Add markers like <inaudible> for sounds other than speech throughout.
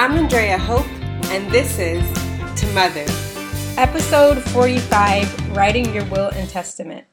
I'm Andrea Hope, and this is To Mother. Episode 45 Writing Your Will and Testament.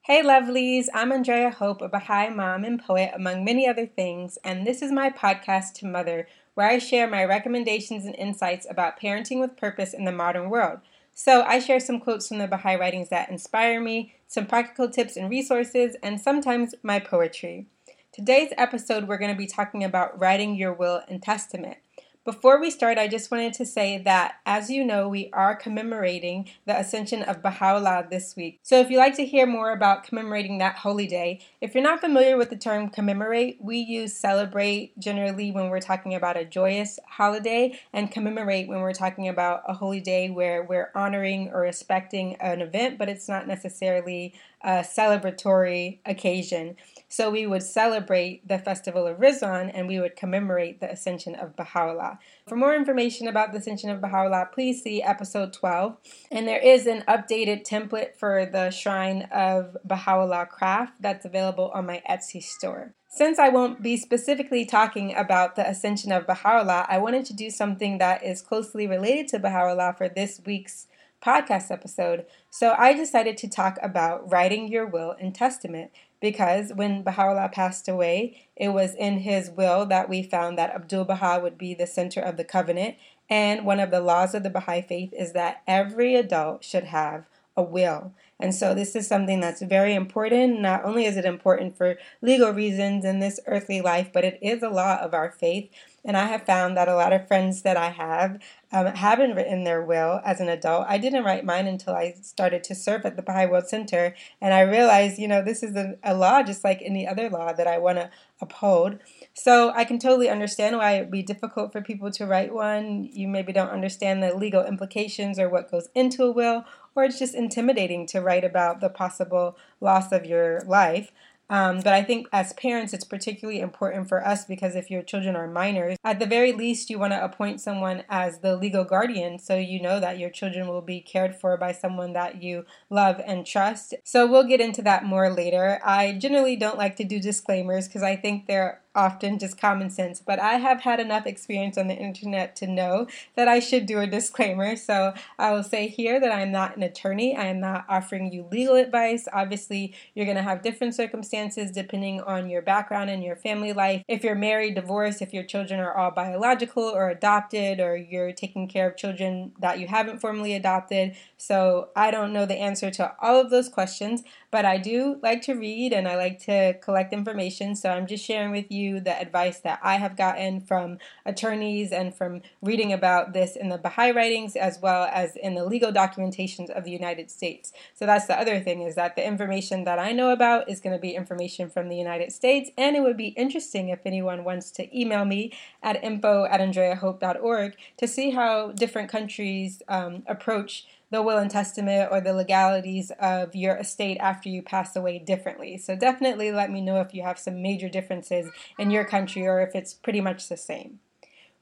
Hey, lovelies, I'm Andrea Hope, a Baha'i mom and poet, among many other things, and this is my podcast To Mother, where I share my recommendations and insights about parenting with purpose in the modern world. So, I share some quotes from the Baha'i writings that inspire me, some practical tips and resources, and sometimes my poetry. Today's episode, we're going to be talking about writing your will and testament. Before we start, I just wanted to say that, as you know, we are commemorating the ascension of Baha'u'llah this week. So, if you'd like to hear more about commemorating that holy day, if you're not familiar with the term commemorate, we use celebrate generally when we're talking about a joyous holiday, and commemorate when we're talking about a holy day where we're honoring or respecting an event, but it's not necessarily a celebratory occasion. So we would celebrate the festival of Ridvan and we would commemorate the ascension of Baha'u'llah. For more information about the ascension of Baha'u'llah, please see episode 12. And there is an updated template for the Shrine of Baha'u'llah craft that's available on my Etsy store. Since I won't be specifically talking about the ascension of Baha'u'llah, I wanted to do something that is closely related to Baha'u'llah for this week's podcast episode. So I decided to talk about writing your will and testament because when Baha'u'llah passed away, it was in his will that we found that Abdu'l-Baha would be the center of the covenant. And one of the laws of the Baha'i faith is that every adult should have a will. And so this is something that's very important. Not only is it important for legal reasons in this earthly life, but it is a law of our faith. And I have found that a lot of friends that I have um, haven't written their will as an adult. I didn't write mine until I started to serve at the Baha'i World Center. And I realized, you know, this is a, a law just like any other law that I want to uphold. So I can totally understand why it would be difficult for people to write one. You maybe don't understand the legal implications or what goes into a will, or it's just intimidating to write about the possible loss of your life. Um, but I think as parents, it's particularly important for us because if your children are minors, at the very least, you want to appoint someone as the legal guardian so you know that your children will be cared for by someone that you love and trust. So we'll get into that more later. I generally don't like to do disclaimers because I think they're often just common sense, but I have had enough experience on the internet to know that I should do a disclaimer. So I will say here that I'm not an attorney. I am not offering you legal advice. Obviously, you're going to have different circumstances depending on your background and your family life. If you're married, divorced, if your children are all biological or adopted, or you're taking care of children that you haven't formally adopted. So I don't know the answer to all of those questions, but I do like to read and I like to collect information. So I'm just sharing with you the advice that I have gotten from attorneys and from reading about this in the Baha'i writings as well as in the legal documentations of the United States. So that's the other thing is that the information that I know about is going to be information from the United States. And it would be interesting if anyone wants to email me at info at andreahope.org to see how different countries um, approach the will and testament or the legalities of your estate after you pass away differently. So definitely let me know if you have some major differences in your country or if it's pretty much the same.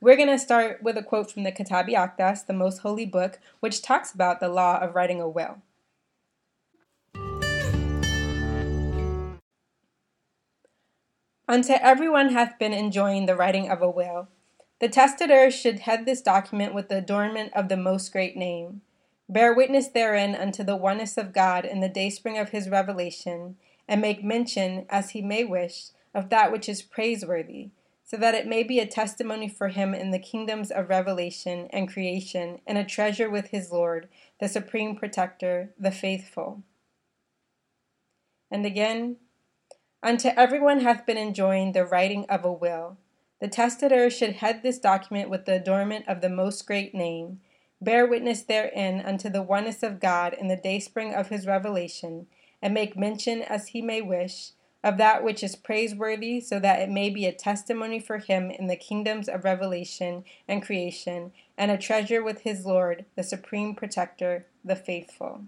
We're going to start with a quote from the Kitab-i-Aqdas, the most holy book, which talks about the law of writing a will. Unto everyone hath been enjoined the writing of a will. The testator should head this document with the adornment of the most great name. Bear witness therein unto the oneness of God in the dayspring of his revelation, and make mention, as he may wish, of that which is praiseworthy, so that it may be a testimony for him in the kingdoms of revelation and creation, and a treasure with his Lord, the supreme protector, the faithful. And again, unto everyone hath been enjoined the writing of a will. The testator should head this document with the adornment of the most great name bear witness therein unto the oneness of God in the dayspring of his revelation, and make mention as he may wish of that which is praiseworthy, so that it may be a testimony for him in the kingdoms of revelation and creation, and a treasure with his Lord, the supreme protector, the faithful.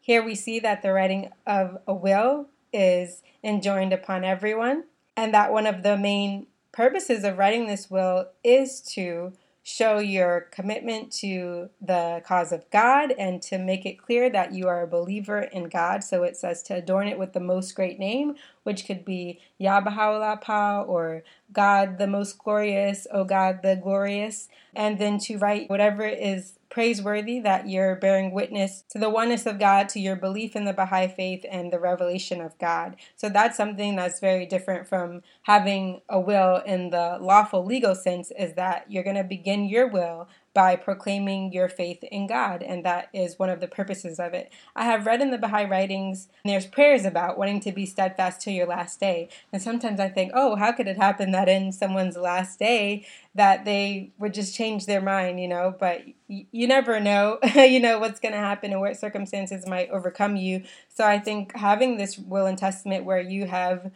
Here we see that the writing of a will is enjoined upon everyone and that one of the main purposes of writing this will is to show your commitment to the cause of God and to make it clear that you are a believer in God. So it says to adorn it with the most great name, which could be Ya Pa or God the most glorious, O God the glorious, and then to write whatever is praiseworthy that you're bearing witness to the oneness of God, to your belief in the Baha'i faith and the revelation of God. So that's something that's very different from having a will in the lawful legal sense, is that you're going to begin your will by proclaiming your faith in God, and that is one of the purposes of it. I have read in the Baha'i writings, there's prayers about wanting to be steadfast to your last day. And sometimes I think, oh, how could it happen that in someone's last day that they would just change their mind, you know? But you never know, <laughs> you know, what's going to happen and what circumstances might overcome you. So I think having this will and testament where you have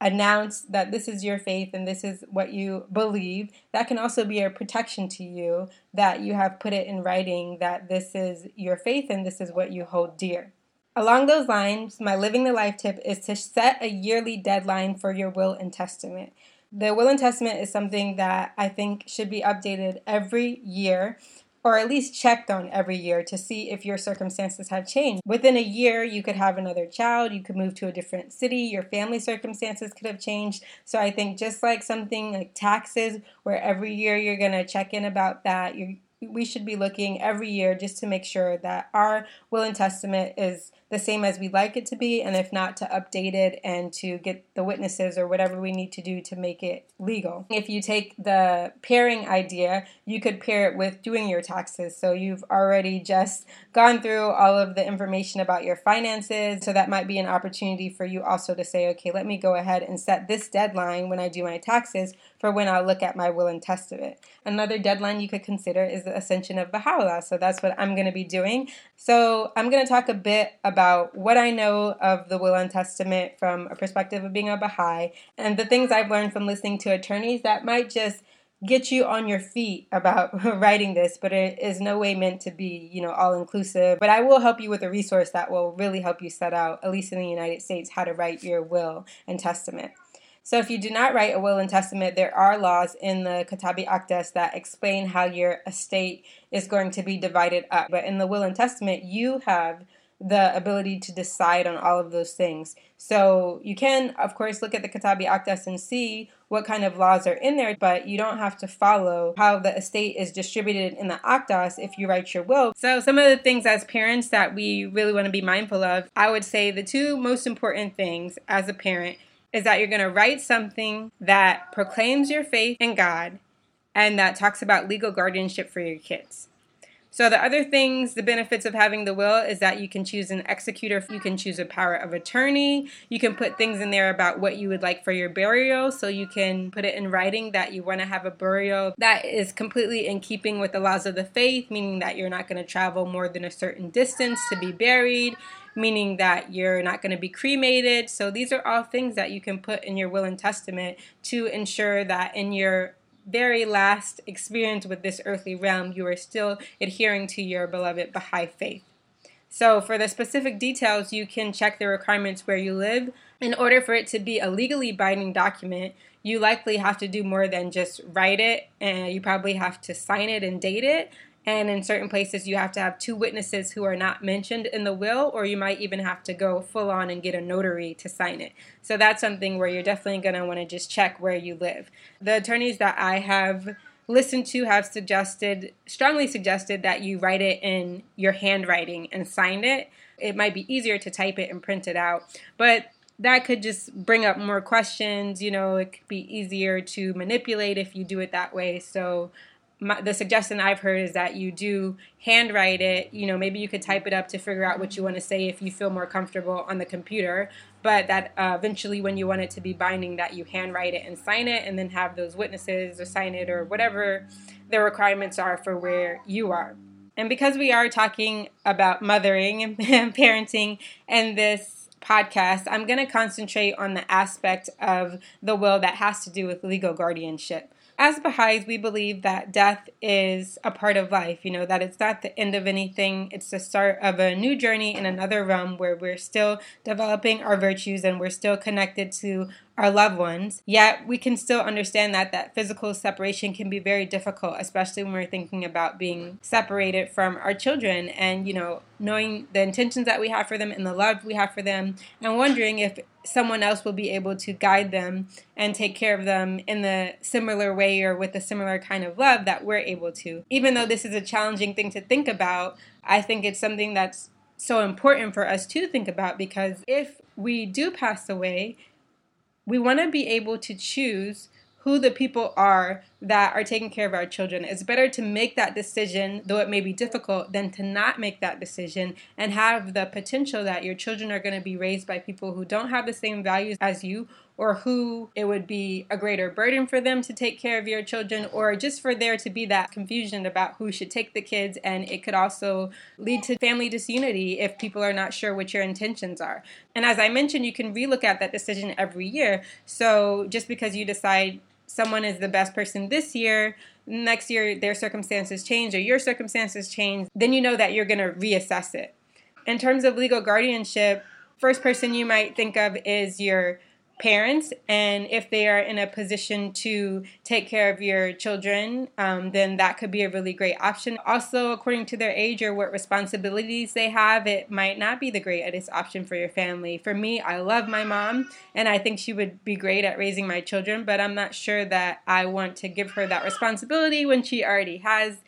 announce that this is your faith and this is what you believe, that can also be a protection to you that you have put it in writing that this is your faith and this is what you hold dear. Along those lines, my living the life tip is to set a yearly deadline for your will and testament. The will and testament is something that I think should be updated every year or at least checked on every year to see if your circumstances have changed. Within a year, you could have another child, you could move to a different city, your family circumstances could have changed. So I think just like something like taxes, where every year you're going to check in about that, you we should be looking every year just to make sure that our will and testament is the same as we'd like it to be, and if not, to update it and to get the witnesses or whatever we need to do to make it legal. If you take the pairing idea, you could pair it with doing your taxes. So you've already just gone through all of the information about your finances. So that might be an opportunity for you also to say, okay, let me go ahead and set this deadline when I do my taxes for when I'll look at my will and testament. Another deadline you could consider is the ascension of Baha'u'llah. So that's what I'm going to be doing. So I'm going to talk a bit about what I know of the will and testament from a perspective of being a Baha'i and the things I've learned from listening to attorneys that might just get you on your feet about <laughs> writing this, but it is no way meant to be, you know, all inclusive. But I will help you with a resource that will really help you set out, at least in the United States, how to write your will and testament. So if you do not write a will and testament, there are laws in the Kitab-i-Aqdas that explain how your estate is going to be divided up. But in the will and testament, you have the ability to decide on all of those things. So you can, of course, look at the Kitab-i-Aqdas and see what kind of laws are in there, but you don't have to follow how the estate is distributed in the Aqdas if you write your will. So some of the things as parents that we really want to be mindful of, I would say the two most important things as a parent is that you're going to write something that proclaims your faith in God and that talks about legal guardianship for your kids. So, the other things, the benefits of having the will is that you can choose an executor, you can choose a power of attorney, you can put things in there about what you would like for your burial. So, you can put it in writing that you want to have a burial that is completely in keeping with the laws of the faith, meaning that you're not going to travel more than a certain distance to be buried meaning that you're not going to be cremated. So these are all things that you can put in your will and testament to ensure that in your very last experience with this earthly realm, you are still adhering to your beloved Baha'i faith. So, for the specific details, you can check the requirements where you live. In order for it to be a legally binding document, you likely have to do more than just write it, and you probably have to sign it and date it. And in certain places, you have to have two witnesses who are not mentioned in the will, or you might even have to go full on and get a notary to sign it. So that's something where you're definitely going to want to just check where you live. The attorneys that I have listened to have suggested, strongly suggested, that you write it in your handwriting and sign it. It might be easier to type it and print it out, but that could just bring up more questions. You know, it could be easier to manipulate if you do it that way. So my, the suggestion I've heard is that you do handwrite it. You know, maybe you could type it up to figure out what you want to say if you feel more comfortable on the computer. But that uh, eventually, when you want it to be binding, that you handwrite it and sign it, and then have those witnesses or sign it or whatever the requirements are for where you are. And because we are talking about mothering and <laughs> parenting and this podcast, I'm going to concentrate on the aspect of the will that has to do with legal guardianship. As Baha'is, we believe that death is a part of life, you know, that it's not the end of anything. It's the start of a new journey in another realm where we're still developing our virtues and we're still connected to our loved ones. Yet we can still understand that that physical separation can be very difficult, especially when we're thinking about being separated from our children and, you know, knowing the intentions that we have for them and the love we have for them and wondering if someone else will be able to guide them and take care of them in the similar way or with a similar kind of love that we're able to. Even though this is a challenging thing to think about, I think it's something that's so important for us to think about because if we do pass away, we want to be able to choose who the people are that are taking care of our children. It's better to make that decision, though it may be difficult, than to not make that decision and have the potential that your children are going to be raised by people who don't have the same values as you or who it would be a greater burden for them to take care of your children, or just for there to be that confusion about who should take the kids. And it could also lead to family disunity if people are not sure what your intentions are. And as I mentioned, you can relook at that decision every year. So just because you decide someone is the best person this year, next year their circumstances change or your circumstances change, then you know that you're going to reassess it. In terms of legal guardianship, first person you might think of is your parents and if they are in a position to take care of your children um, then that could be a really great option also according to their age or what responsibilities they have it might not be the greatest option for your family for me i love my mom and i think she would be great at raising my children but i'm not sure that i want to give her that responsibility when she already has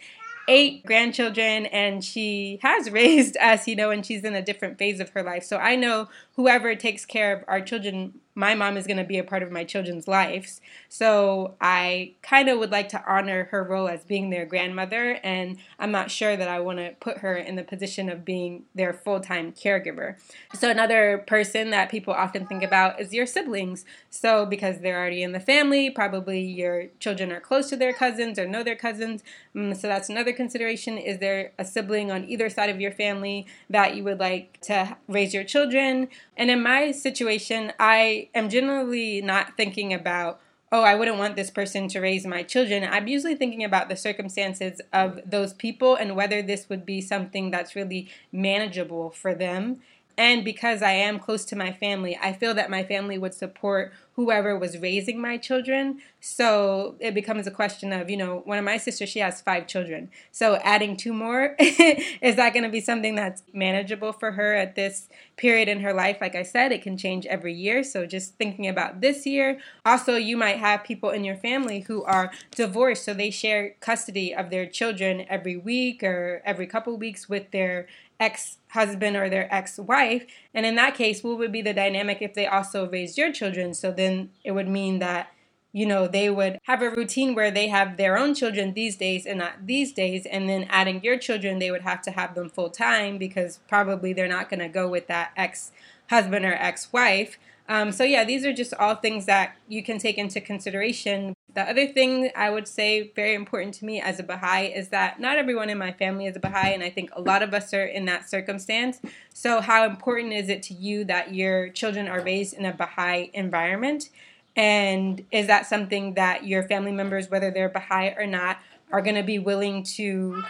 eight grandchildren and she has <laughs> raised us, you know, and she's in a different phase of her life. So I know whoever takes care of our children my mom is going to be a part of my children's lives. So I kind of would like to honor her role as being their grandmother, and I'm not sure that I want to put her in the position of being their full time caregiver. So another person that people often think about is your siblings. So because they're already in the family, probably your children are close to their cousins or know their cousins. Um, so that's another consideration. Is there a sibling on either side of your family that you would like to raise your children? And in my situation, I am generally not thinking about, oh, I wouldn't want this person to raise my children. I'm usually thinking about the circumstances of mm. those people and whether this would be something that's really manageable for them. And because I am close to my family, I feel that my family would support whoever was raising my children. So it becomes a question of, you know, one of my sisters, she has five children. So adding two more, <laughs> is that going to be something that's manageable for her at this period in her life? Like I said, it can change every year. So just thinking about this year. Also, you might have people in your family who are divorced. So they share custody of their children every week or every couple weeks with their ex husband or their ex wife. And in that case, what would be the dynamic if they also raised your children? So then it would mean that you know, they would have a routine where they have their own children these days and not these days. And then adding your children, they would have to have them full time because probably they're not going to go with that ex husband or ex wife. Um, so, yeah, these are just all things that you can take into consideration the other thing I would say very important to me as a Baha'i is that not everyone in my family is a Baha'i, and I think a lot of us are in that circumstance. So, how important is it to you that your children are raised in a Baha'i environment? And is that something that your family members, whether they're Baha'i or not, are going to be willing to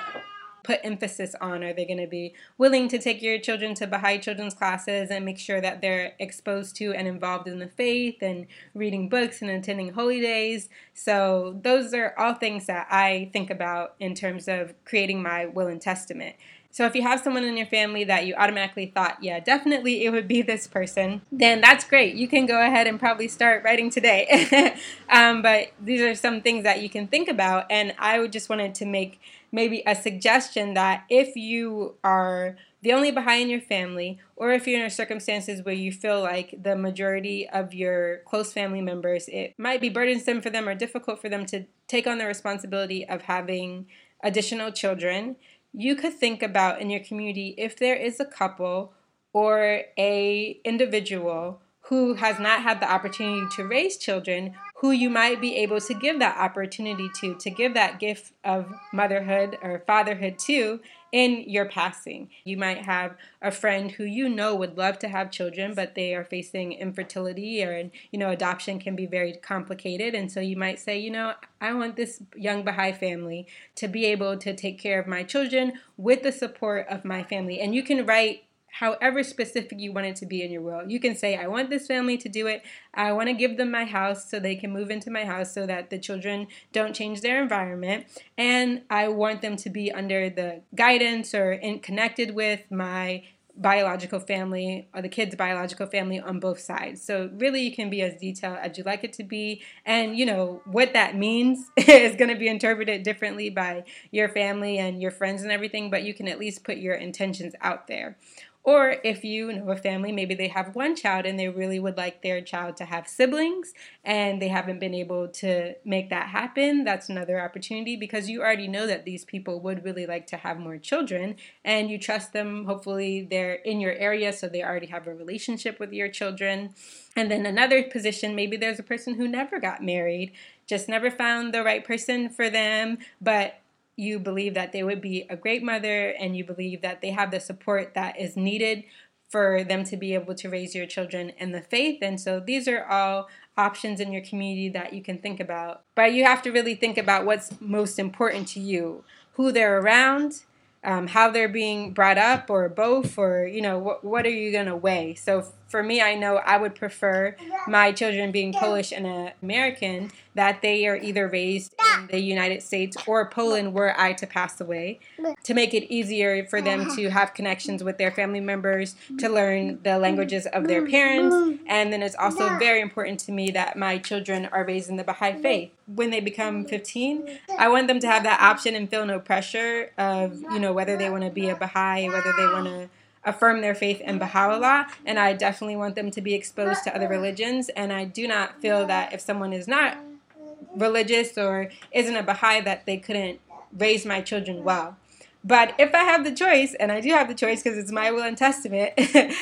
put emphasis on? Are they going to be willing to take your children to Baha'i children's classes and make sure that they're exposed to and involved in the faith and reading books and attending holy days? So, those are all things that I think about in terms of creating my will and testament. So if you have someone in your family that you automatically thought, yeah, definitely it would be this person, then that's great. You can go ahead and probably start writing today. <laughs> um, but these are some things that you can think about. And I just wanted to make maybe a suggestion that if you are the only Baha'i in your family, or if you're in circumstances where you feel like the majority of your close family members, it might be burdensome for them or difficult for them to take on the responsibility of having additional children you could think about in your community if there is a couple or a individual who has not had the opportunity to raise children who you might be able to give that opportunity to to give that gift of motherhood or fatherhood to in your passing. You might have a friend who you know would love to have children, but they are facing infertility or, you know, adoption can be very complicated. And so you might say, you know, I want this young Baha'i family to be able to take care of my children with the support of my family. And you can write however specific you want it to be in your will. You can say, I want this family to do it. I want to give them my house so they can move into my house so that the children don't change their environment. And I want them to be under the guidance or in, connected with my biological family or the kid's biological family on both sides. So really you can be as detailed as you like it to be and you know what that means <laughs> is going to be interpreted differently by your family and your friends and everything, but you can at least put your intentions out there. Or if you know a family, maybe they have one child and they really would like their child to have siblings and they haven't been able to make that happen, that's another opportunity because you already know that these people would really like to have more children and you trust them. Hopefully, they're in your area, so they already have a relationship with your children. And then another position, maybe there's a person who never got married, just never found the right person for them, but you believe that they would be a great mother and you believe that they have the support that is needed for them to be able to raise your children in the faith. And so these are all options in your community that you can think about. But you have to really think about what's most important to you, who they're around, um, how they're being brought up, or both, or you know, what what are you gonna weigh? So for me, I know I would prefer my children being Polish and American that they are either raised in the United States or Poland were I to pass away to make it easier for them to have connections with their family members, to learn the languages of their parents. And then it's also very important to me that my children are raised in the Baha'i faith. When they become 15, I want them to have that option and feel no pressure of, you know, whether they want to be a Baha'i, whether they want to affirm their faith in Baha'u'llah, and I definitely want them to be exposed to other religions. And I do not feel that if someone is not religious or isn't a Baha'i, that they couldn't raise my children well. But if I have the choice, and I do have the choice because it's my will and testament,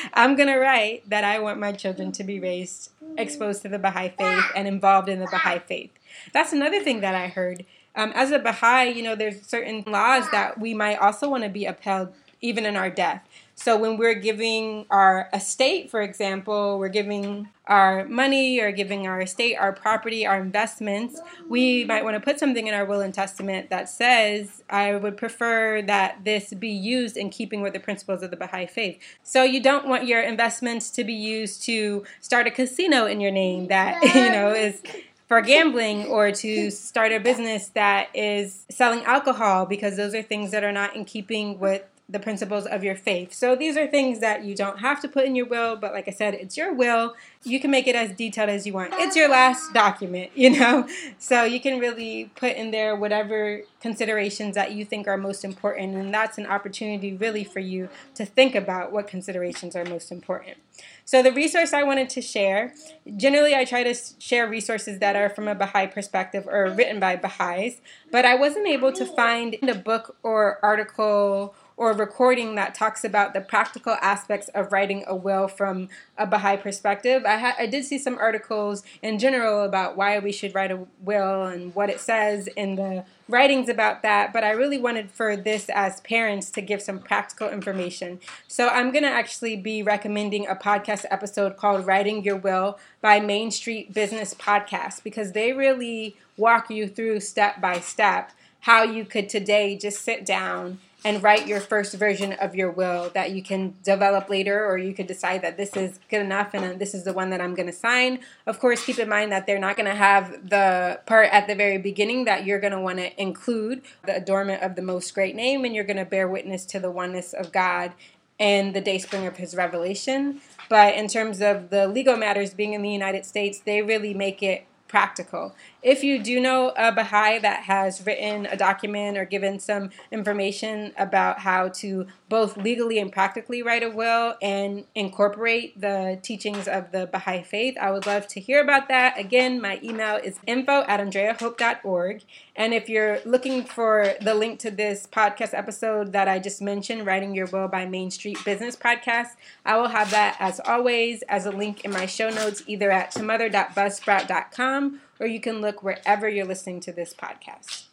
<laughs> I'm going to write that I want my children to be raised exposed to the Baha'i faith and involved in the Baha'i faith. That's another thing that I heard. Um, as a Baha'i, you know, there's certain laws that we might also want to be upheld even in our death. So when we're giving our estate, for example, we're giving our money or giving our estate, our property, our investments, we might want to put something in our will and testament that says, I would prefer that this be used in keeping with the principles of the Baha'i faith. So you don't want your investments to be used to start a casino in your name that, <laughs> you know, is for gambling or to start a business that is selling alcohol because those are things that are not in keeping with the principles of your faith. So these are things that you don't have to put in your will, but like I said, it's your will. You can make it as detailed as you want. It's your last document, <laughs> you know? So you can really put in there whatever considerations that you think are most important. And that's an opportunity really for you to think about what considerations are most important. So the resource I wanted to share, generally I try to share resources that are from a Baha'i perspective or written by Baha'is, but I wasn't able to find a book or article or recording that talks about the practical aspects of writing a will from a Baha'i perspective. I, ha- I did see some articles in general about why we should write a will and what it says in the writings about that, but I really wanted for this as parents to give some practical information. So I'm going to actually be recommending a podcast episode called Writing Your Will by Main Street Business Podcast because they really walk you through step by step how you could today just sit down and write your first version of your will that you can develop later, or you could decide that this is good enough and this is the one that I'm going to sign. Of course, keep in mind that they're not going to have the part at the very beginning that you're going to want to include the adornment of the most great name, and you're going to bear witness to the oneness of God and the day spring of his revelation. But in terms of the legal matters being in the United States, they really make it practical. If you do know a Baha'i that has written a document or given some information about how to both legally and practically write a will and incorporate the teachings of the Baha'i faith, I would love to hear about that. Again, my email is info at andreahope.org. And if you're looking for the link to this podcast episode that I just mentioned, Writing Your Will by Main Street Business Podcast, I will have that as always as a link in my show notes, either at tomother.buzzsprout.com or you can look wherever you're listening to this podcast.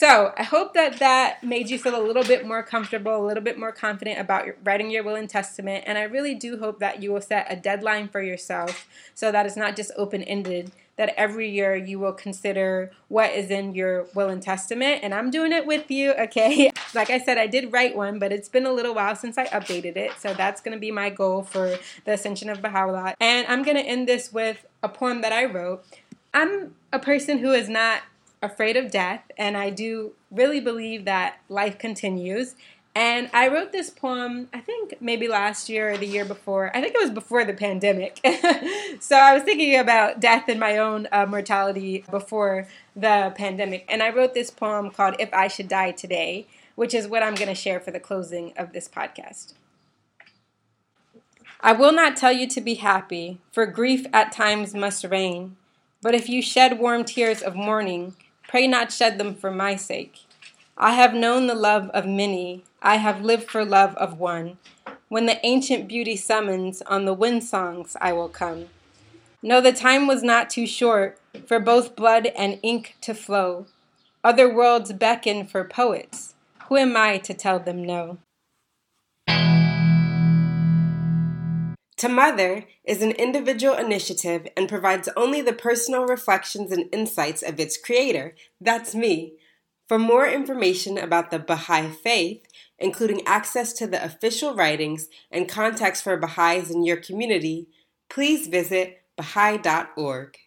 So I hope that that made you feel a little bit more comfortable, a little bit more confident about your, writing your will and testament. And I really do hope that you will set a deadline for yourself so that it's not just open ended. That every year you will consider what is in your will and testament. And I'm doing it with you, okay? <laughs> Like I said, I did write one, but it's been a little while since I updated it. So that's to be my goal for the Ascension of Baha'u'llah. And I'm to end this with a poem that I wrote. I'm a person who is not afraid of death, and I do really believe that life continues. And I wrote this poem, I think maybe last year or the year before. I think it was before the pandemic. <laughs> so I was thinking about death and my own uh, mortality before the pandemic. And I wrote this poem called If I Should Die Today, which is what I'm going to share for the closing of this podcast. I will not tell you to be happy, for grief at times must reign. But if you shed warm tears of mourning, Pray not shed them for my sake. I have known the love of many, I have lived for love of one. When the ancient beauty summons, on the wind songs I will come. No, the time was not too short for both blood and ink to flow. Other worlds beckon for poets. Who am I to tell them no? To Mother is an individual initiative and provides only the personal reflections and insights of its creator. That's me. For more information about the Baha'i Faith, including access to the official writings and contacts for Baha'is in your community, please visit Baha'i.org.